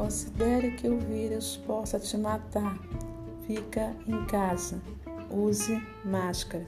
considere que o vírus possa te matar. Fica em casa. Use máscara.